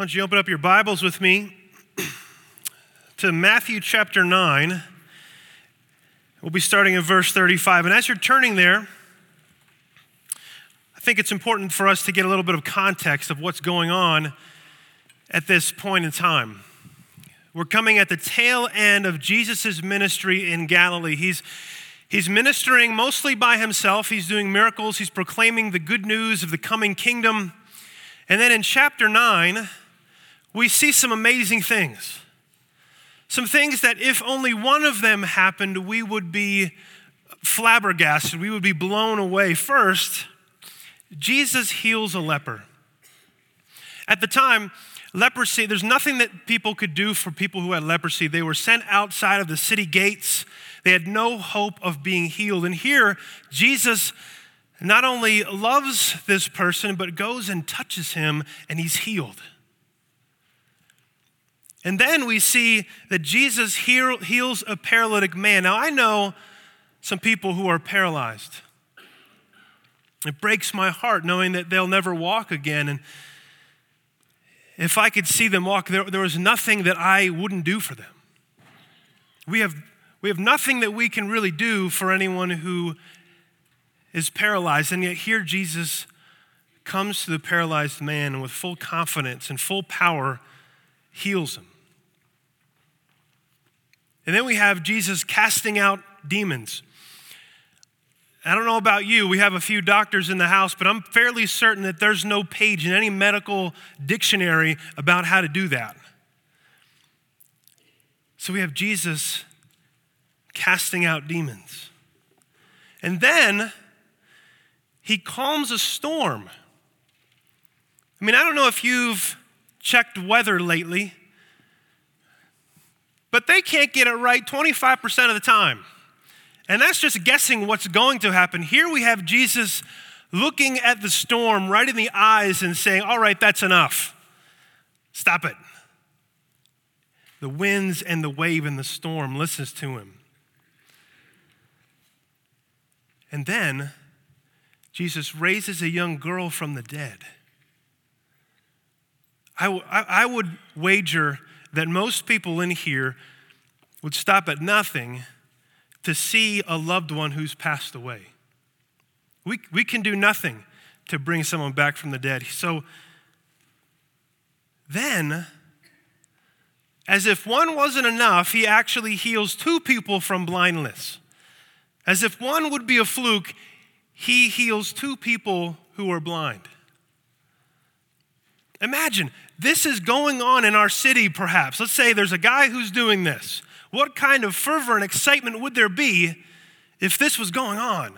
Why don't you open up your Bibles with me to Matthew chapter 9? We'll be starting in verse 35. And as you're turning there, I think it's important for us to get a little bit of context of what's going on at this point in time. We're coming at the tail end of Jesus' ministry in Galilee. He's, he's ministering mostly by himself, he's doing miracles, he's proclaiming the good news of the coming kingdom. And then in chapter 9, we see some amazing things. Some things that, if only one of them happened, we would be flabbergasted, we would be blown away. First, Jesus heals a leper. At the time, leprosy, there's nothing that people could do for people who had leprosy. They were sent outside of the city gates, they had no hope of being healed. And here, Jesus not only loves this person, but goes and touches him, and he's healed. And then we see that Jesus heals a paralytic man. Now, I know some people who are paralyzed. It breaks my heart knowing that they'll never walk again. And if I could see them walk, there, there was nothing that I wouldn't do for them. We have, we have nothing that we can really do for anyone who is paralyzed. And yet, here Jesus comes to the paralyzed man and with full confidence and full power heals him. And then we have Jesus casting out demons. I don't know about you, we have a few doctors in the house, but I'm fairly certain that there's no page in any medical dictionary about how to do that. So we have Jesus casting out demons. And then he calms a storm. I mean, I don't know if you've checked weather lately, but they can't get it right 25% of the time. And that's just guessing what's going to happen. Here we have Jesus looking at the storm right in the eyes and saying, All right, that's enough. Stop it. The winds and the wave and the storm listens to him. And then Jesus raises a young girl from the dead. I, w- I would wager that most people in here would stop at nothing to see a loved one who's passed away. We, we can do nothing to bring someone back from the dead. So then, as if one wasn't enough, he actually heals two people from blindness. As if one would be a fluke, he heals two people who are blind. Imagine this is going on in our city, perhaps. Let's say there's a guy who's doing this. What kind of fervor and excitement would there be if this was going on?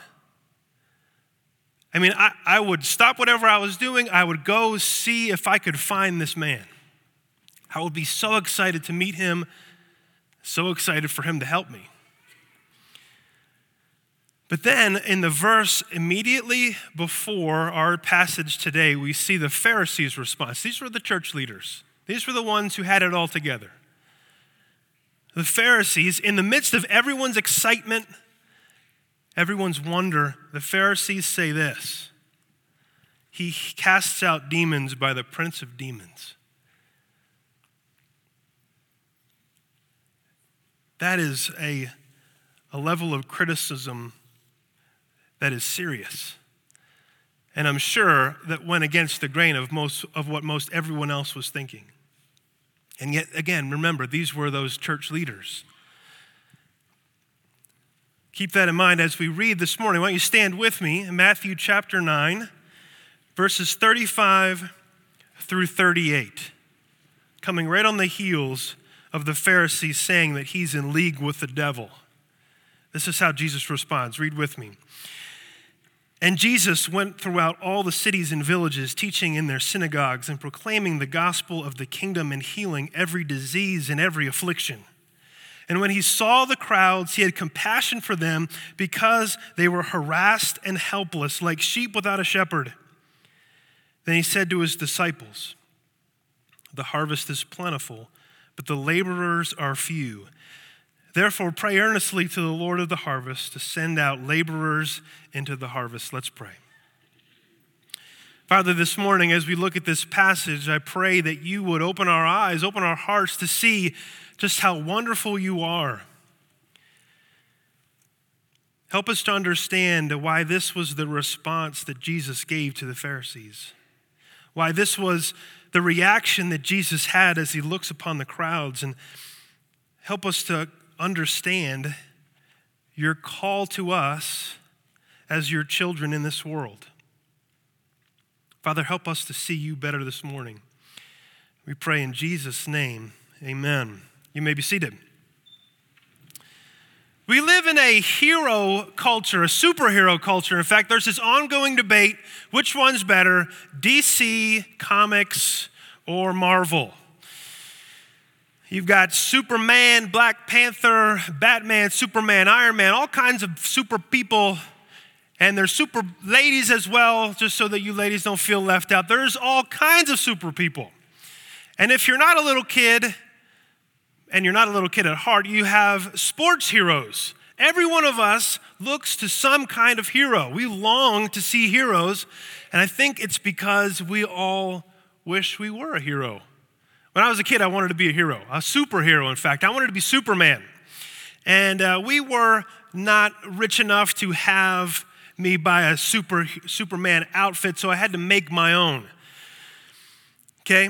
I mean, I, I would stop whatever I was doing, I would go see if I could find this man. I would be so excited to meet him, so excited for him to help me. But then in the verse immediately before our passage today, we see the Pharisees' response. These were the church leaders, these were the ones who had it all together. The Pharisees, in the midst of everyone's excitement, everyone's wonder, the Pharisees say this He casts out demons by the prince of demons. That is a, a level of criticism that is serious. And I'm sure that went against the grain of most of what most everyone else was thinking. And yet again, remember, these were those church leaders. Keep that in mind as we read this morning. Why don't you stand with me in Matthew chapter 9, verses 35 through 38, coming right on the heels of the Pharisees saying that he's in league with the devil. This is how Jesus responds. Read with me. And Jesus went throughout all the cities and villages, teaching in their synagogues and proclaiming the gospel of the kingdom and healing every disease and every affliction. And when he saw the crowds, he had compassion for them because they were harassed and helpless, like sheep without a shepherd. Then he said to his disciples, The harvest is plentiful, but the laborers are few. Therefore, pray earnestly to the Lord of the harvest to send out laborers into the harvest. Let's pray. Father, this morning, as we look at this passage, I pray that you would open our eyes, open our hearts to see just how wonderful you are. Help us to understand why this was the response that Jesus gave to the Pharisees, why this was the reaction that Jesus had as he looks upon the crowds, and help us to understand your call to us as your children in this world. Father, help us to see you better this morning. We pray in Jesus' name. Amen. You may be seated. We live in a hero culture, a superhero culture. In fact, there's this ongoing debate which one's better, DC, comics, or Marvel? You've got Superman, Black Panther, Batman, Superman, Iron Man, all kinds of super people and there's super ladies as well, just so that you ladies don't feel left out. There's all kinds of super people. And if you're not a little kid, and you're not a little kid at heart, you have sports heroes. Every one of us looks to some kind of hero. We long to see heroes, and I think it's because we all wish we were a hero. When I was a kid, I wanted to be a hero, a superhero, in fact. I wanted to be Superman. And uh, we were not rich enough to have me buy a super, Superman outfit, so I had to make my own. Okay?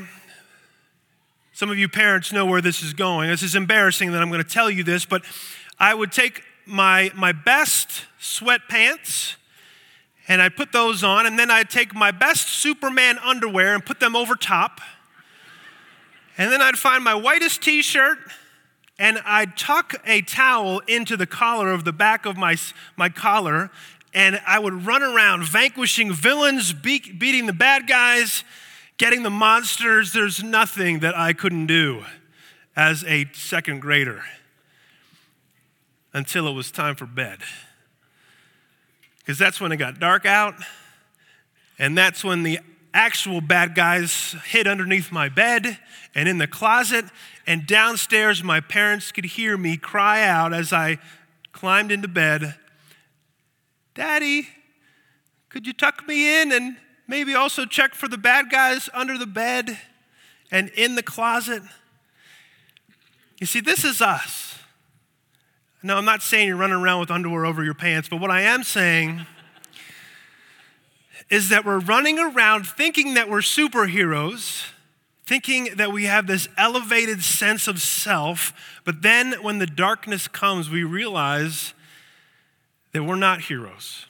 Some of you parents know where this is going. This is embarrassing that I'm going to tell you this, but I would take my, my best sweatpants and I'd put those on, and then I'd take my best Superman underwear and put them over top. And then I'd find my whitest t shirt and I'd tuck a towel into the collar of the back of my, my collar and I would run around vanquishing villains, be- beating the bad guys, getting the monsters. There's nothing that I couldn't do as a second grader until it was time for bed. Because that's when it got dark out, and that's when the actual bad guys hid underneath my bed and in the closet, and downstairs, my parents could hear me cry out as I climbed into bed Daddy, could you tuck me in and maybe also check for the bad guys under the bed and in the closet? You see, this is us. No, I'm not saying you're running around with underwear over your pants, but what I am saying is that we're running around thinking that we're superheroes, thinking that we have this elevated sense of self, but then when the darkness comes, we realize that we're not heroes.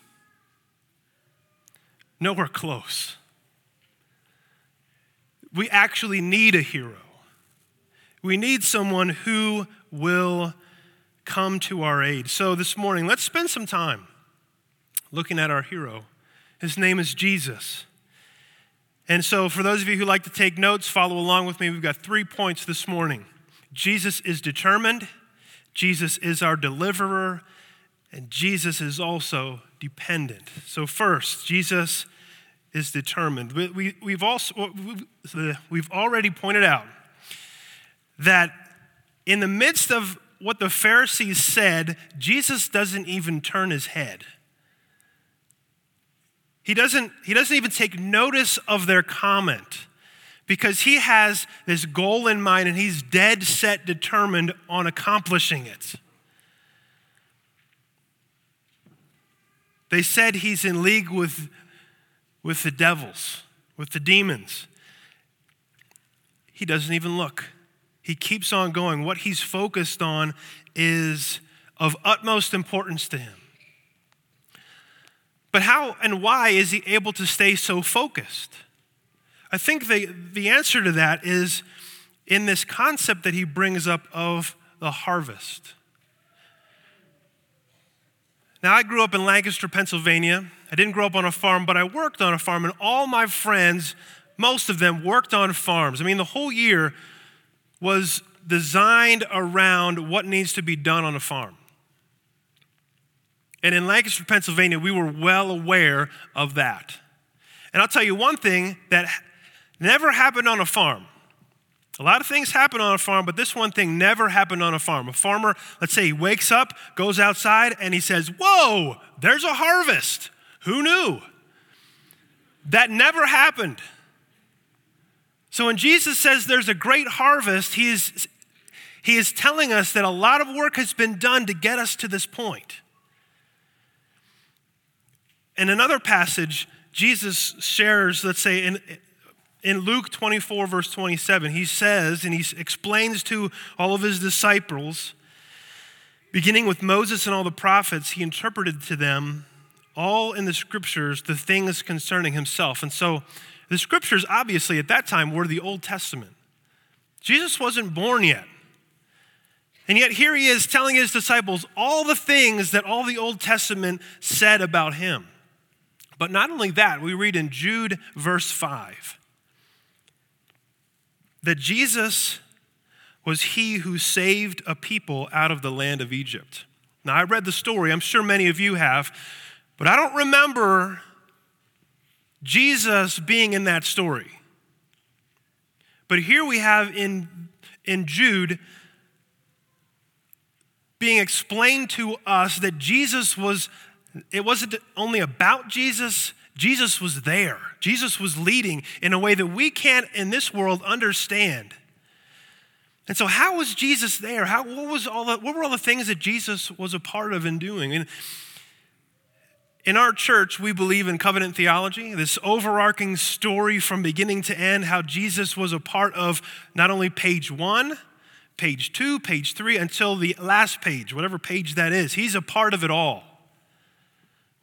Nowhere close. We actually need a hero. We need someone who will come to our aid. So this morning, let's spend some time looking at our hero. His name is Jesus. And so, for those of you who like to take notes, follow along with me. We've got three points this morning Jesus is determined, Jesus is our deliverer, and Jesus is also dependent. So, first, Jesus is determined. We, we, have also, we've already pointed out that in the midst of what the Pharisees said, Jesus doesn't even turn his head. He doesn't, he doesn't even take notice of their comment because he has this goal in mind and he's dead set determined on accomplishing it. They said he's in league with, with the devils, with the demons. He doesn't even look. He keeps on going. What he's focused on is of utmost importance to him. But how and why is he able to stay so focused? I think the, the answer to that is in this concept that he brings up of the harvest. Now, I grew up in Lancaster, Pennsylvania. I didn't grow up on a farm, but I worked on a farm, and all my friends, most of them, worked on farms. I mean, the whole year was designed around what needs to be done on a farm. And in Lancaster, Pennsylvania, we were well aware of that. And I'll tell you one thing that never happened on a farm a lot of things happen on a farm, but this one thing never happened on a farm. A farmer, let's say he wakes up, goes outside, and he says, Whoa, there's a harvest. Who knew? That never happened. So when Jesus says there's a great harvest, he is, he is telling us that a lot of work has been done to get us to this point. In another passage, Jesus shares, let's say, in, in Luke 24, verse 27, he says, and he explains to all of his disciples, beginning with Moses and all the prophets, he interpreted to them all in the scriptures the things concerning himself. And so the scriptures, obviously, at that time were the Old Testament. Jesus wasn't born yet. And yet, here he is telling his disciples all the things that all the Old Testament said about him. But not only that, we read in Jude, verse 5, that Jesus was he who saved a people out of the land of Egypt. Now, I read the story, I'm sure many of you have, but I don't remember Jesus being in that story. But here we have in, in Jude being explained to us that Jesus was, it wasn't only about Jesus, Jesus was there. Jesus was leading in a way that we can't in this world understand. And so, how was Jesus there? How, what, was all the, what were all the things that Jesus was a part of and doing? And in our church, we believe in covenant theology, this overarching story from beginning to end, how Jesus was a part of not only page one, page two, page three, until the last page, whatever page that is. He's a part of it all.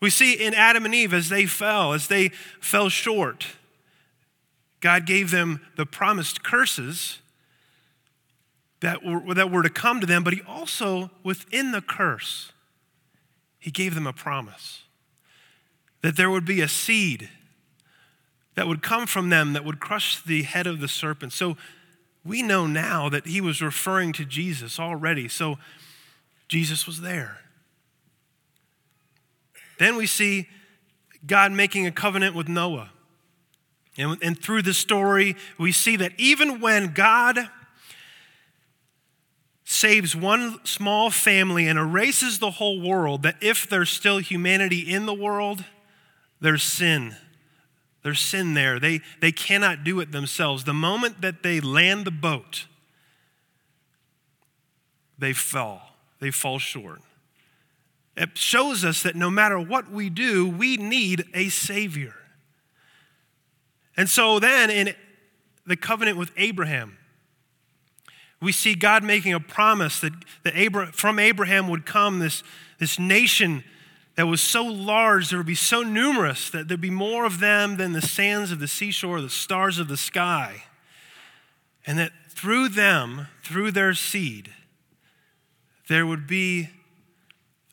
We see in Adam and Eve as they fell, as they fell short, God gave them the promised curses that were, that were to come to them, but He also, within the curse, He gave them a promise that there would be a seed that would come from them that would crush the head of the serpent. So we know now that he was referring to Jesus already. So Jesus was there. Then we see God making a covenant with Noah. And, and through the story, we see that even when God saves one small family and erases the whole world, that if there's still humanity in the world, there's sin there's sin there. They, they cannot do it themselves. The moment that they land the boat, they fall. They fall short. It shows us that no matter what we do, we need a Savior. And so then in the covenant with Abraham, we see God making a promise that, that from Abraham would come this, this nation that was so large, there would be so numerous that there'd be more of them than the sands of the seashore, the stars of the sky. And that through them, through their seed, there would be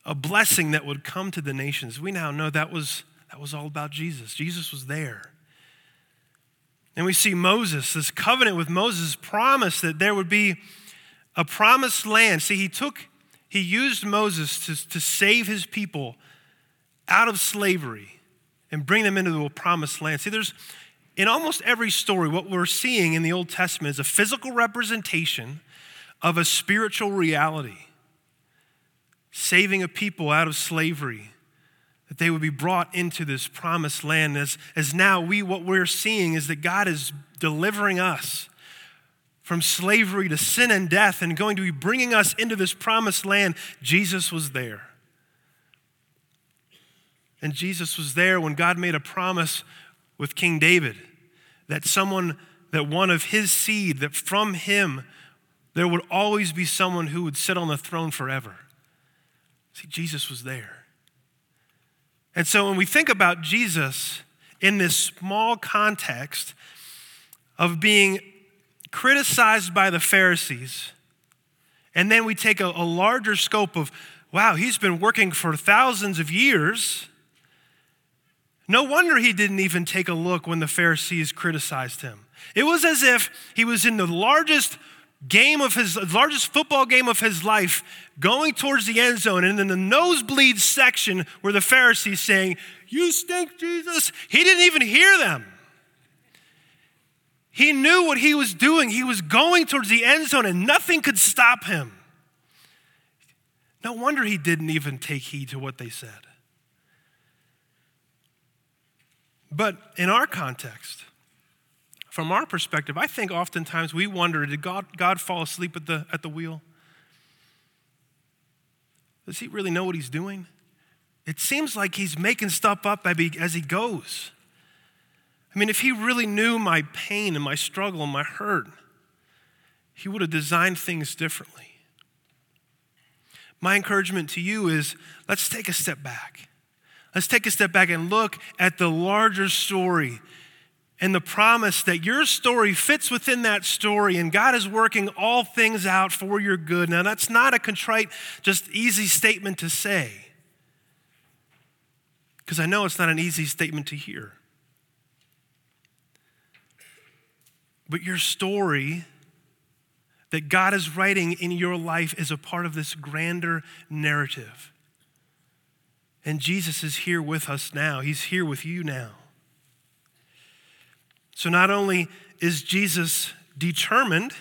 a blessing that would come to the nations. We now know that was, that was all about Jesus. Jesus was there. And we see Moses, this covenant with Moses, promised that there would be a promised land. See, he took, he used Moses to, to save his people out of slavery and bring them into the promised land. See, there's in almost every story, what we're seeing in the Old Testament is a physical representation of a spiritual reality. Saving a people out of slavery, that they would be brought into this promised land. As, as now, we, what we're seeing is that God is delivering us from slavery to sin and death and going to be bringing us into this promised land. Jesus was there. And Jesus was there when God made a promise with King David that someone, that one of his seed, that from him there would always be someone who would sit on the throne forever. See, Jesus was there. And so when we think about Jesus in this small context of being criticized by the Pharisees, and then we take a, a larger scope of, wow, he's been working for thousands of years no wonder he didn't even take a look when the Pharisees criticized him. It was as if he was in the largest game of his largest football game of his life going towards the end zone and in the nosebleed section where the Pharisees saying, "You stink, Jesus." He didn't even hear them. He knew what he was doing. He was going towards the end zone and nothing could stop him. No wonder he didn't even take heed to what they said. But in our context, from our perspective, I think oftentimes we wonder did God, God fall asleep at the, at the wheel? Does he really know what he's doing? It seems like he's making stuff up as he goes. I mean, if he really knew my pain and my struggle and my hurt, he would have designed things differently. My encouragement to you is let's take a step back. Let's take a step back and look at the larger story and the promise that your story fits within that story and God is working all things out for your good. Now, that's not a contrite, just easy statement to say, because I know it's not an easy statement to hear. But your story that God is writing in your life is a part of this grander narrative. And Jesus is here with us now, He's here with you now. So not only is Jesus determined,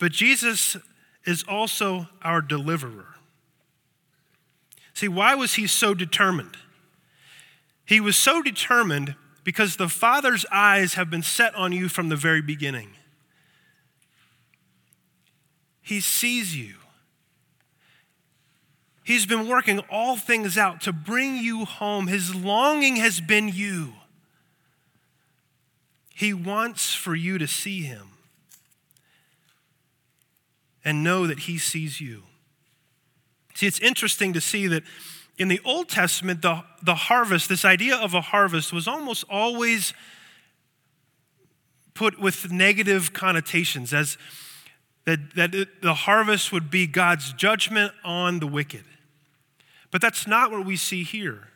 but Jesus is also our deliverer. See, why was he so determined? He was so determined because the Father's eyes have been set on you from the very beginning. He sees you. He's been working all things out to bring you home. His longing has been you. He wants for you to see him and know that he sees you. See, it's interesting to see that in the Old Testament, the, the harvest, this idea of a harvest, was almost always put with negative connotations, as that, that the harvest would be God's judgment on the wicked. But that's not what we see here.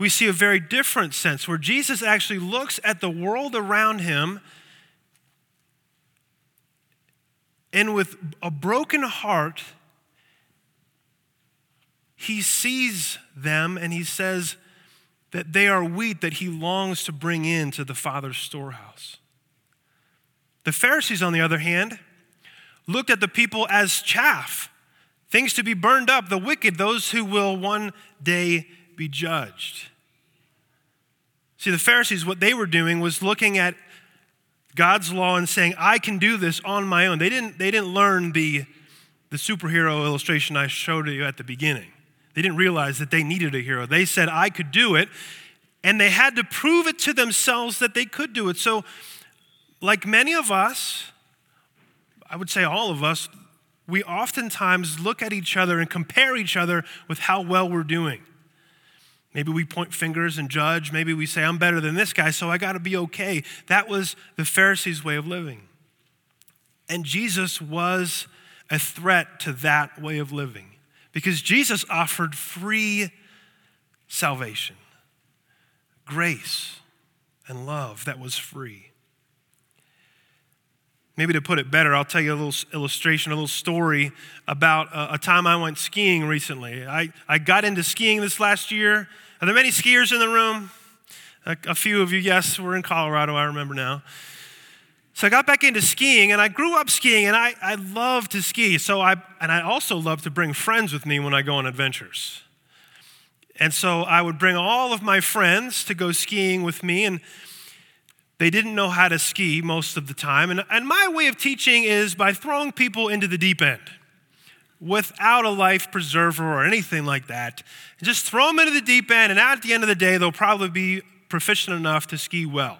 We see a very different sense where Jesus actually looks at the world around him and with a broken heart, he sees them and he says that they are wheat that he longs to bring into the Father's storehouse. The Pharisees, on the other hand, looked at the people as chaff, things to be burned up, the wicked, those who will one day be judged. See, the Pharisees, what they were doing was looking at God's law and saying, I can do this on my own. They didn't, they didn't learn the, the superhero illustration I showed you at the beginning. They didn't realize that they needed a hero. They said, I could do it. And they had to prove it to themselves that they could do it. So, like many of us, I would say all of us, we oftentimes look at each other and compare each other with how well we're doing. Maybe we point fingers and judge. Maybe we say, I'm better than this guy, so I got to be okay. That was the Pharisees' way of living. And Jesus was a threat to that way of living because Jesus offered free salvation, grace, and love that was free. Maybe to put it better, I'll tell you a little illustration, a little story about a, a time I went skiing recently. I, I got into skiing this last year. Are there many skiers in the room? A, a few of you, yes, we're in Colorado, I remember now. So I got back into skiing and I grew up skiing and I, I love to ski. So I, and I also love to bring friends with me when I go on adventures. And so I would bring all of my friends to go skiing with me and they didn't know how to ski most of the time. And, and my way of teaching is by throwing people into the deep end without a life preserver or anything like that. Just throw them into the deep end, and at the end of the day, they'll probably be proficient enough to ski well.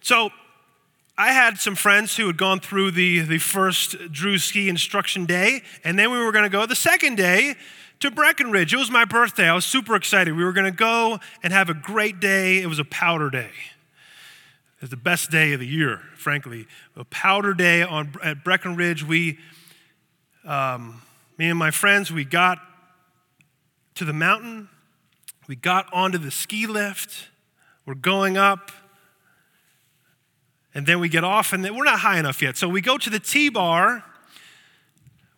So I had some friends who had gone through the, the first Drew ski instruction day, and then we were going to go the second day to Breckenridge. It was my birthday. I was super excited. We were going to go and have a great day. It was a powder day. It was the best day of the year, frankly. A powder day on, at Breckenridge. We, um, me and my friends, we got to the mountain. We got onto the ski lift. We're going up. And then we get off, and we're not high enough yet. So we go to the T bar,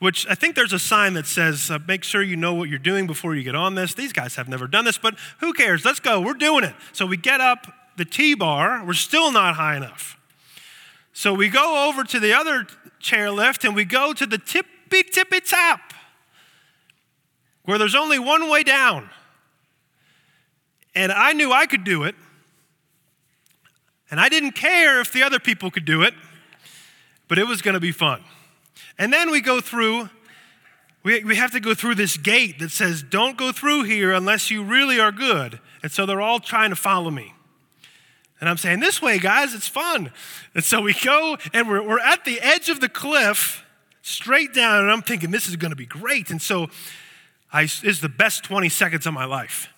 which I think there's a sign that says, uh, make sure you know what you're doing before you get on this. These guys have never done this, but who cares? Let's go. We're doing it. So we get up the T bar. We're still not high enough. So we go over to the other chairlift and we go to the tippy tippy top, where there's only one way down. And I knew I could do it. And I didn't care if the other people could do it, but it was going to be fun. And then we go through, we, we have to go through this gate that says, don't go through here unless you really are good. And so they're all trying to follow me. And I'm saying, this way, guys, it's fun. And so we go and we're, we're at the edge of the cliff, straight down, and I'm thinking, this is going to be great. And so I, it's the best 20 seconds of my life.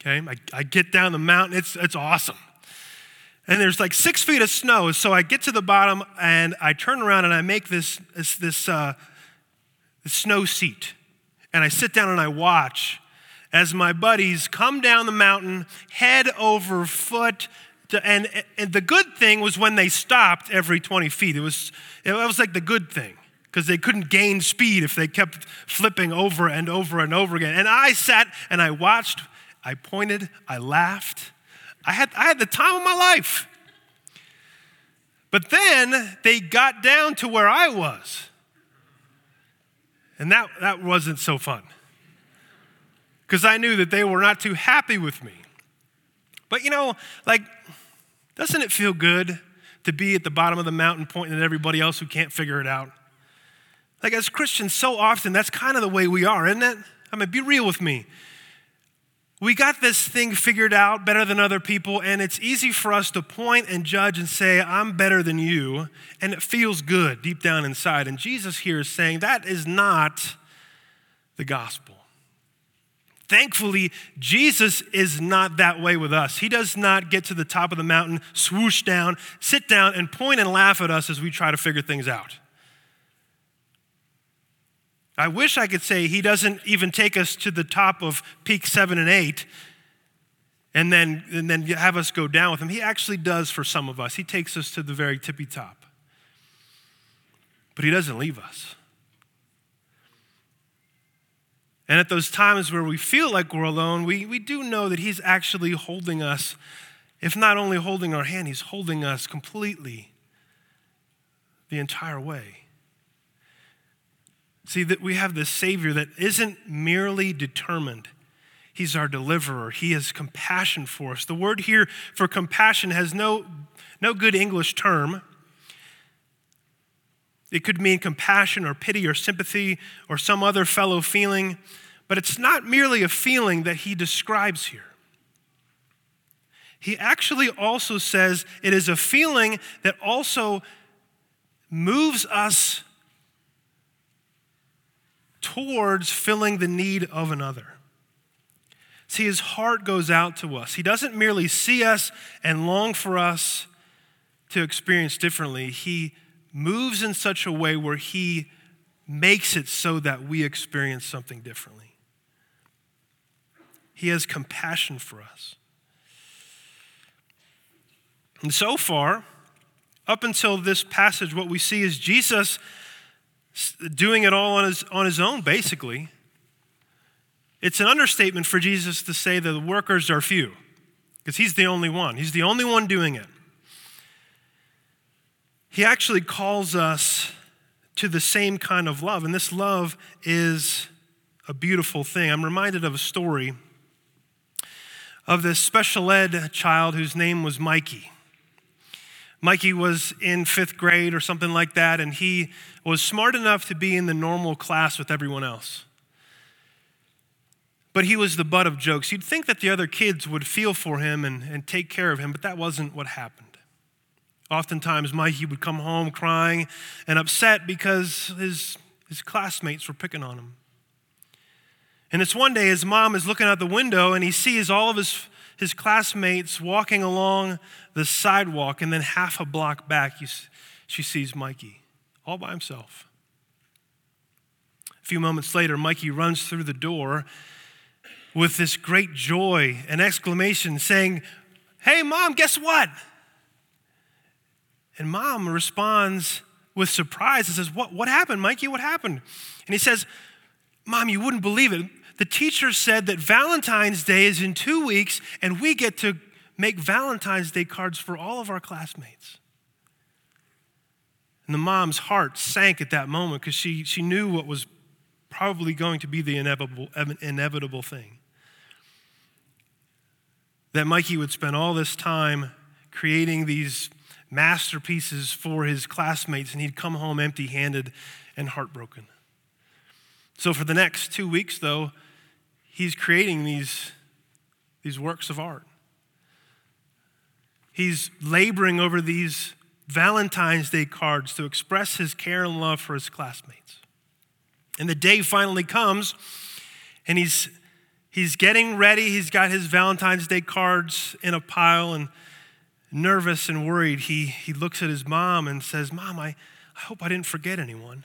Okay, I, I get down the mountain, it's, it's awesome. And there's like six feet of snow. So I get to the bottom and I turn around and I make this, this, this, uh, this snow seat. And I sit down and I watch as my buddies come down the mountain, head over foot, to, and, and the good thing was when they stopped every 20 feet. It was, it was like the good thing because they couldn't gain speed if they kept flipping over and over and over again. And I sat and I watched, I pointed, I laughed. I had, I had the time of my life. But then they got down to where I was. And that, that wasn't so fun because I knew that they were not too happy with me. But you know, like, doesn't it feel good to be at the bottom of the mountain pointing at everybody else who can't figure it out? Like, as Christians, so often that's kind of the way we are, isn't it? I mean, be real with me. We got this thing figured out better than other people, and it's easy for us to point and judge and say, I'm better than you, and it feels good deep down inside. And Jesus here is saying that is not the gospel. Thankfully, Jesus is not that way with us. He does not get to the top of the mountain, swoosh down, sit down, and point and laugh at us as we try to figure things out. I wish I could say he doesn't even take us to the top of peak seven and eight and then, and then have us go down with him. He actually does for some of us. He takes us to the very tippy top. But he doesn't leave us. And at those times where we feel like we're alone, we, we do know that He's actually holding us, if not only holding our hand, He's holding us completely the entire way. See, that we have this Savior that isn't merely determined. He's our deliverer. He has compassion for us. The word here for compassion has no, no good English term. It could mean compassion or pity or sympathy or some other fellow feeling, but it's not merely a feeling that he describes here. He actually also says it is a feeling that also moves us towards filling the need of another. See, his heart goes out to us. He doesn't merely see us and long for us to experience differently, he moves in such a way where he makes it so that we experience something differently. He has compassion for us. And so far, up until this passage, what we see is Jesus doing it all on his, on his own, basically. It's an understatement for Jesus to say that the workers are few, because he's the only one. He's the only one doing it he actually calls us to the same kind of love. And this love is a beautiful thing. I'm reminded of a story of this special ed child whose name was Mikey. Mikey was in fifth grade or something like that, and he was smart enough to be in the normal class with everyone else. But he was the butt of jokes. You'd think that the other kids would feel for him and, and take care of him, but that wasn't what happened. Oftentimes, Mikey would come home crying and upset because his, his classmates were picking on him. And it's one day his mom is looking out the window and he sees all of his, his classmates walking along the sidewalk, and then half a block back, she sees Mikey all by himself. A few moments later, Mikey runs through the door with this great joy and exclamation, saying, Hey, mom, guess what? And mom responds with surprise and says, What, what happened, Mikey? What happened? And he says, Mom, you wouldn't believe it. The teacher said that Valentine's Day is in two weeks, and we get to make Valentine's Day cards for all of our classmates. And the mom's heart sank at that moment because she, she knew what was probably going to be the inevitable, inevitable thing. that Mikey would spend all this time creating these masterpieces for his classmates, and he'd come home empty handed and heartbroken. So, for the next two weeks, though, he's creating these, these works of art. He's laboring over these Valentine's Day cards to express his care and love for his classmates. And the day finally comes, and he's, he's getting ready. He's got his Valentine's Day cards in a pile, and nervous and worried, he, he looks at his mom and says, Mom, I, I hope I didn't forget anyone.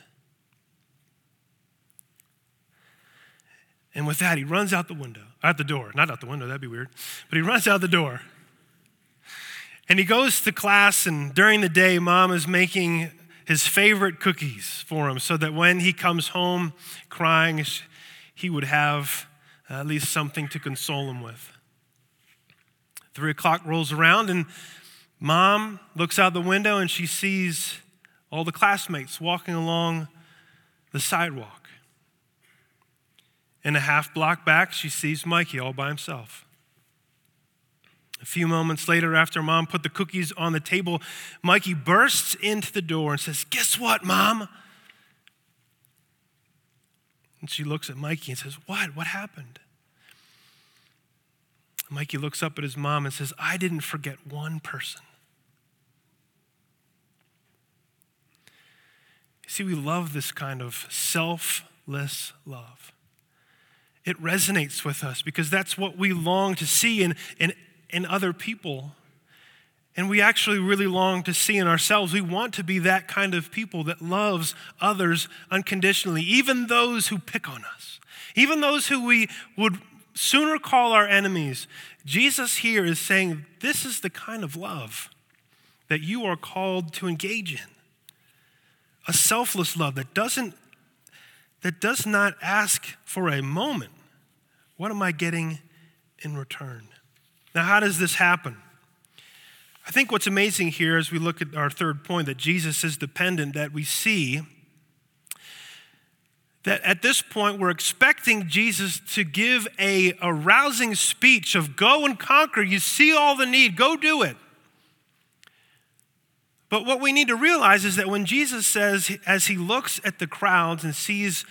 And with that, he runs out the window, out the door, not out the window, that'd be weird, but he runs out the door. And he goes to class, and during the day, mom is making his favorite cookies for him so that when he comes home crying, he would have at least something to console him with. Three o'clock rolls around, and mom looks out the window and she sees all the classmates walking along the sidewalk. And a half block back, she sees Mikey all by himself. A few moments later, after mom put the cookies on the table, Mikey bursts into the door and says, Guess what, mom? And she looks at Mikey and says, What? What happened? Mikey looks up at his mom and says, I didn't forget one person. See, we love this kind of selfless love. It resonates with us because that's what we long to see in, in in other people. And we actually really long to see in ourselves. We want to be that kind of people that loves others unconditionally, even those who pick on us, even those who we would sooner call our enemies. Jesus here is saying this is the kind of love that you are called to engage in. A selfless love that doesn't that does not ask for a moment, what am I getting in return? Now, how does this happen? I think what's amazing here as we look at our third point that Jesus is dependent, that we see that at this point we're expecting Jesus to give a, arousing speech of go and conquer. You see all the need, go do it. But what we need to realize is that when Jesus says, as he looks at the crowds and sees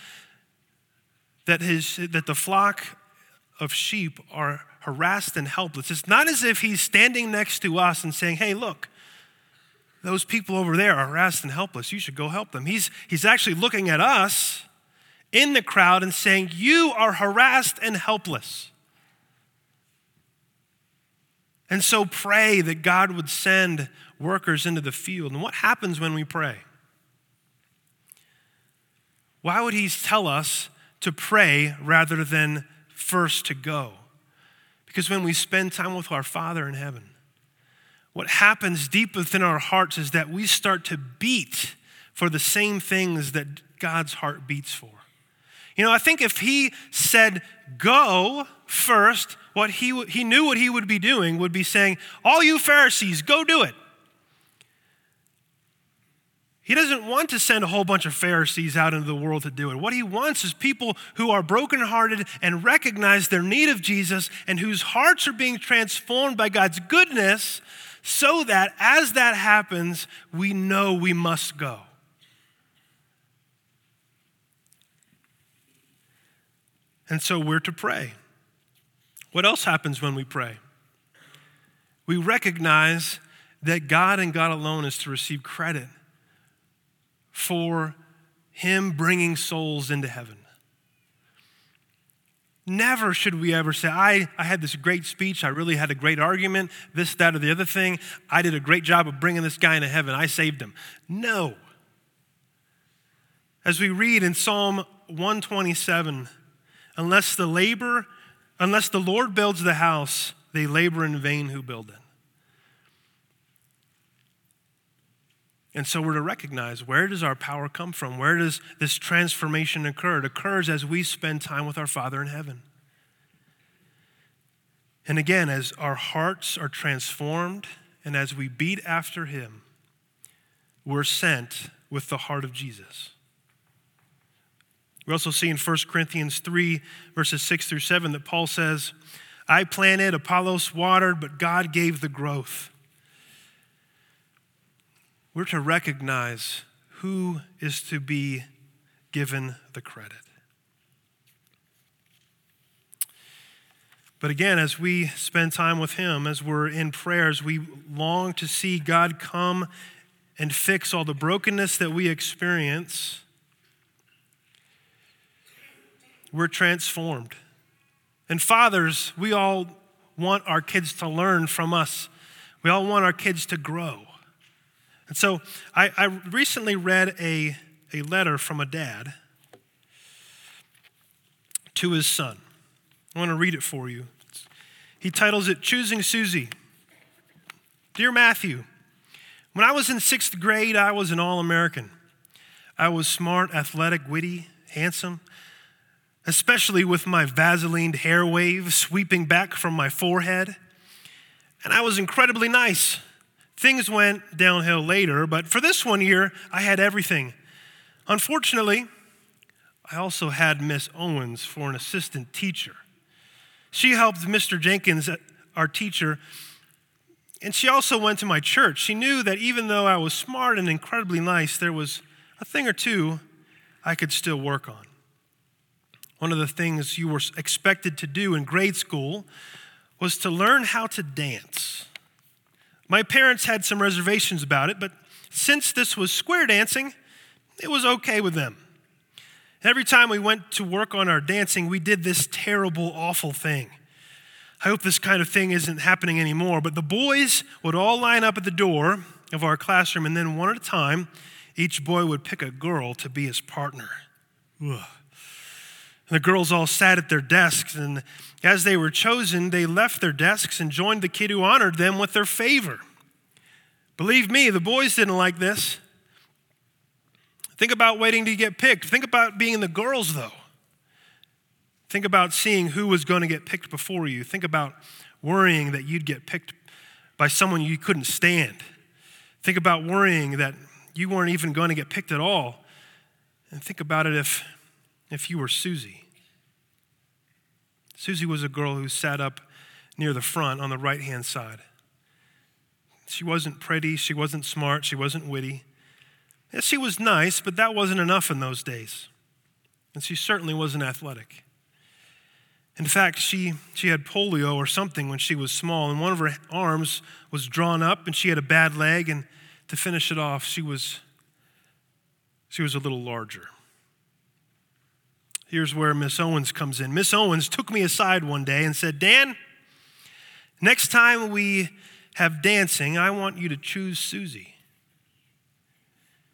that, his, that the flock of sheep are harassed and helpless. It's not as if he's standing next to us and saying, hey, look, those people over there are harassed and helpless. You should go help them. He's, he's actually looking at us in the crowd and saying, You are harassed and helpless. And so pray that God would send workers into the field. And what happens when we pray? Why would He tell us to pray rather than first to go? Because when we spend time with our Father in heaven, what happens deep within our hearts is that we start to beat for the same things that God's heart beats for. You know, I think if he said, go first, what he, he knew what he would be doing would be saying, All you Pharisees, go do it. He doesn't want to send a whole bunch of Pharisees out into the world to do it. What he wants is people who are brokenhearted and recognize their need of Jesus and whose hearts are being transformed by God's goodness so that as that happens, we know we must go. And so we're to pray. What else happens when we pray? We recognize that God and God alone is to receive credit for him bringing souls into heaven. Never should we ever say, I, I had this great speech, I really had a great argument, this, that, or the other thing. I did a great job of bringing this guy into heaven, I saved him. No. As we read in Psalm 127, unless the labor, unless the Lord builds the house, they labor in vain who build it. And so we're to recognize where does our power come from? Where does this transformation occur? It occurs as we spend time with our Father in heaven. And again, as our hearts are transformed and as we beat after Him, we're sent with the heart of Jesus. We also see in 1 Corinthians 3, verses 6 through 7, that Paul says, I planted, Apollos watered, but God gave the growth. We're to recognize who is to be given the credit. But again, as we spend time with Him, as we're in prayers, we long to see God come and fix all the brokenness that we experience. We're transformed. And fathers, we all want our kids to learn from us. We all want our kids to grow. And so I, I recently read a, a letter from a dad to his son. I want to read it for you. He titles it Choosing Susie. Dear Matthew, when I was in sixth grade, I was an All American. I was smart, athletic, witty, handsome, especially with my Vaseline hair wave sweeping back from my forehead. And I was incredibly nice. Things went downhill later, but for this one year, I had everything. Unfortunately, I also had Miss Owens for an assistant teacher. She helped Mr. Jenkins, uh, our teacher, and she also went to my church. She knew that even though I was smart and incredibly nice, there was a thing or two I could still work on. One of the things you were expected to do in grade school was to learn how to dance. My parents had some reservations about it, but since this was square dancing, it was okay with them. Every time we went to work on our dancing, we did this terrible, awful thing. I hope this kind of thing isn't happening anymore, but the boys would all line up at the door of our classroom, and then one at a time, each boy would pick a girl to be his partner. Ugh. The girls all sat at their desks, and as they were chosen, they left their desks and joined the kid who honored them with their favor. Believe me, the boys didn't like this. Think about waiting to get picked. Think about being the girls, though. Think about seeing who was going to get picked before you. Think about worrying that you'd get picked by someone you couldn't stand. Think about worrying that you weren't even going to get picked at all. And think about it if, if you were Susie. Susie was a girl who sat up near the front on the right hand side. She wasn't pretty, she wasn't smart, she wasn't witty. Yes, she was nice, but that wasn't enough in those days. And she certainly wasn't athletic. In fact, she, she had polio or something when she was small, and one of her arms was drawn up, and she had a bad leg, and to finish it off, she was, she was a little larger. Here's where Miss Owens comes in. Miss Owens took me aside one day and said, Dan, next time we have dancing, I want you to choose Susie.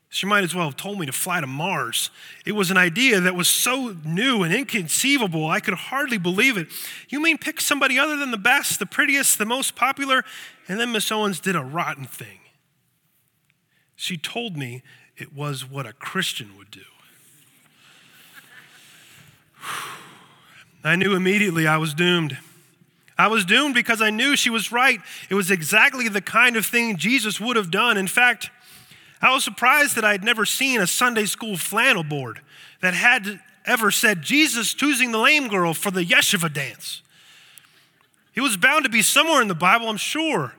She might as well have told me to fly to Mars. It was an idea that was so new and inconceivable, I could hardly believe it. You mean pick somebody other than the best, the prettiest, the most popular? And then Miss Owens did a rotten thing. She told me it was what a Christian would do. I knew immediately I was doomed. I was doomed because I knew she was right. It was exactly the kind of thing Jesus would have done. In fact, I was surprised that I had never seen a Sunday school flannel board that had ever said Jesus choosing the lame girl for the yeshiva dance. It was bound to be somewhere in the Bible, I'm sure.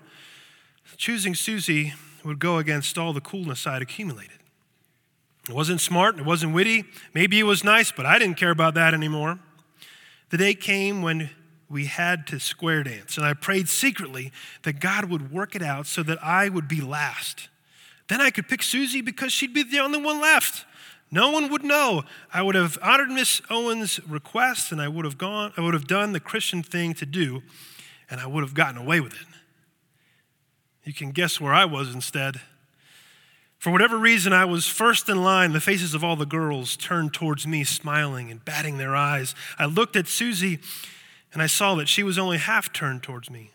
Choosing Susie would go against all the coolness I'd accumulated. It wasn't smart, it wasn't witty, maybe it was nice, but I didn't care about that anymore. The day came when we had to square dance, and I prayed secretly that God would work it out so that I would be last. Then I could pick Susie because she'd be the only one left. No one would know. I would have honored Miss Owens' request and I would have gone, I would have done the Christian thing to do, and I would have gotten away with it. You can guess where I was instead. For whatever reason, I was first in line. The faces of all the girls turned towards me, smiling and batting their eyes. I looked at Susie and I saw that she was only half turned towards me,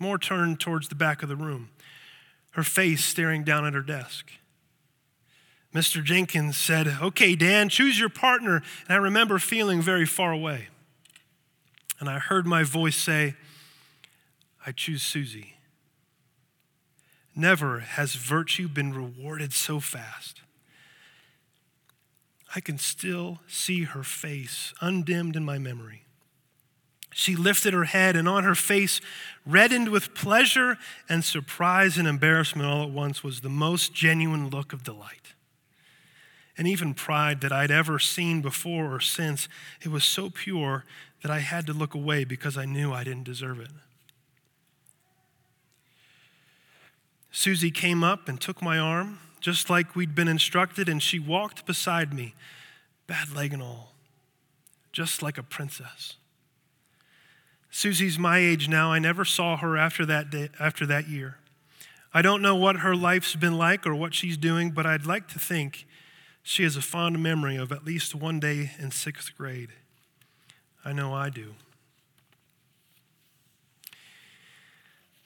more turned towards the back of the room, her face staring down at her desk. Mr. Jenkins said, Okay, Dan, choose your partner. And I remember feeling very far away. And I heard my voice say, I choose Susie. Never has virtue been rewarded so fast. I can still see her face undimmed in my memory. She lifted her head, and on her face, reddened with pleasure and surprise and embarrassment all at once, was the most genuine look of delight. And even pride that I'd ever seen before or since, it was so pure that I had to look away because I knew I didn't deserve it. Susie came up and took my arm, just like we'd been instructed, and she walked beside me, bad leg and all, just like a princess. Susie's my age now. I never saw her after that, day, after that year. I don't know what her life's been like or what she's doing, but I'd like to think she has a fond memory of at least one day in sixth grade. I know I do.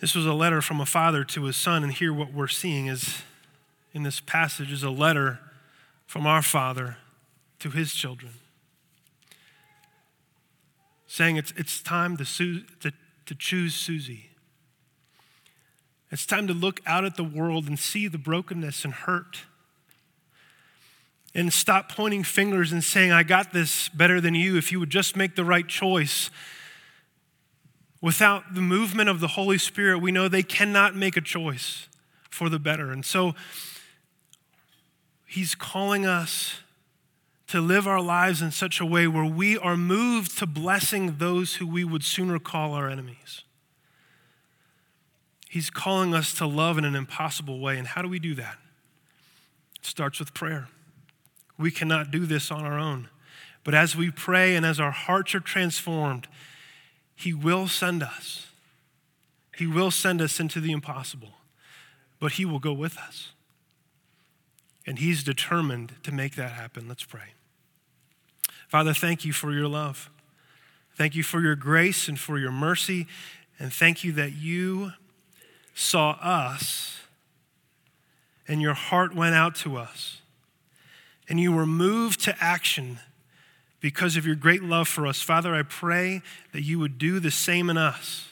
This was a letter from a father to his son, and here what we're seeing is in this passage is a letter from our father to his children saying it's, it's time to, to, to choose Susie. It's time to look out at the world and see the brokenness and hurt. And stop pointing fingers and saying, I got this better than you if you would just make the right choice. Without the movement of the Holy Spirit, we know they cannot make a choice for the better. And so He's calling us to live our lives in such a way where we are moved to blessing those who we would sooner call our enemies. He's calling us to love in an impossible way. And how do we do that? It starts with prayer. We cannot do this on our own. But as we pray and as our hearts are transformed, He will send us. He will send us into the impossible, but He will go with us. And He's determined to make that happen. Let's pray. Father, thank you for your love. Thank you for your grace and for your mercy. And thank you that you saw us and your heart went out to us. And you were moved to action because of your great love for us. Father, I pray that you would do the same in us.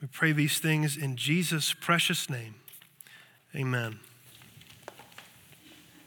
We pray these things in Jesus' precious name. Amen.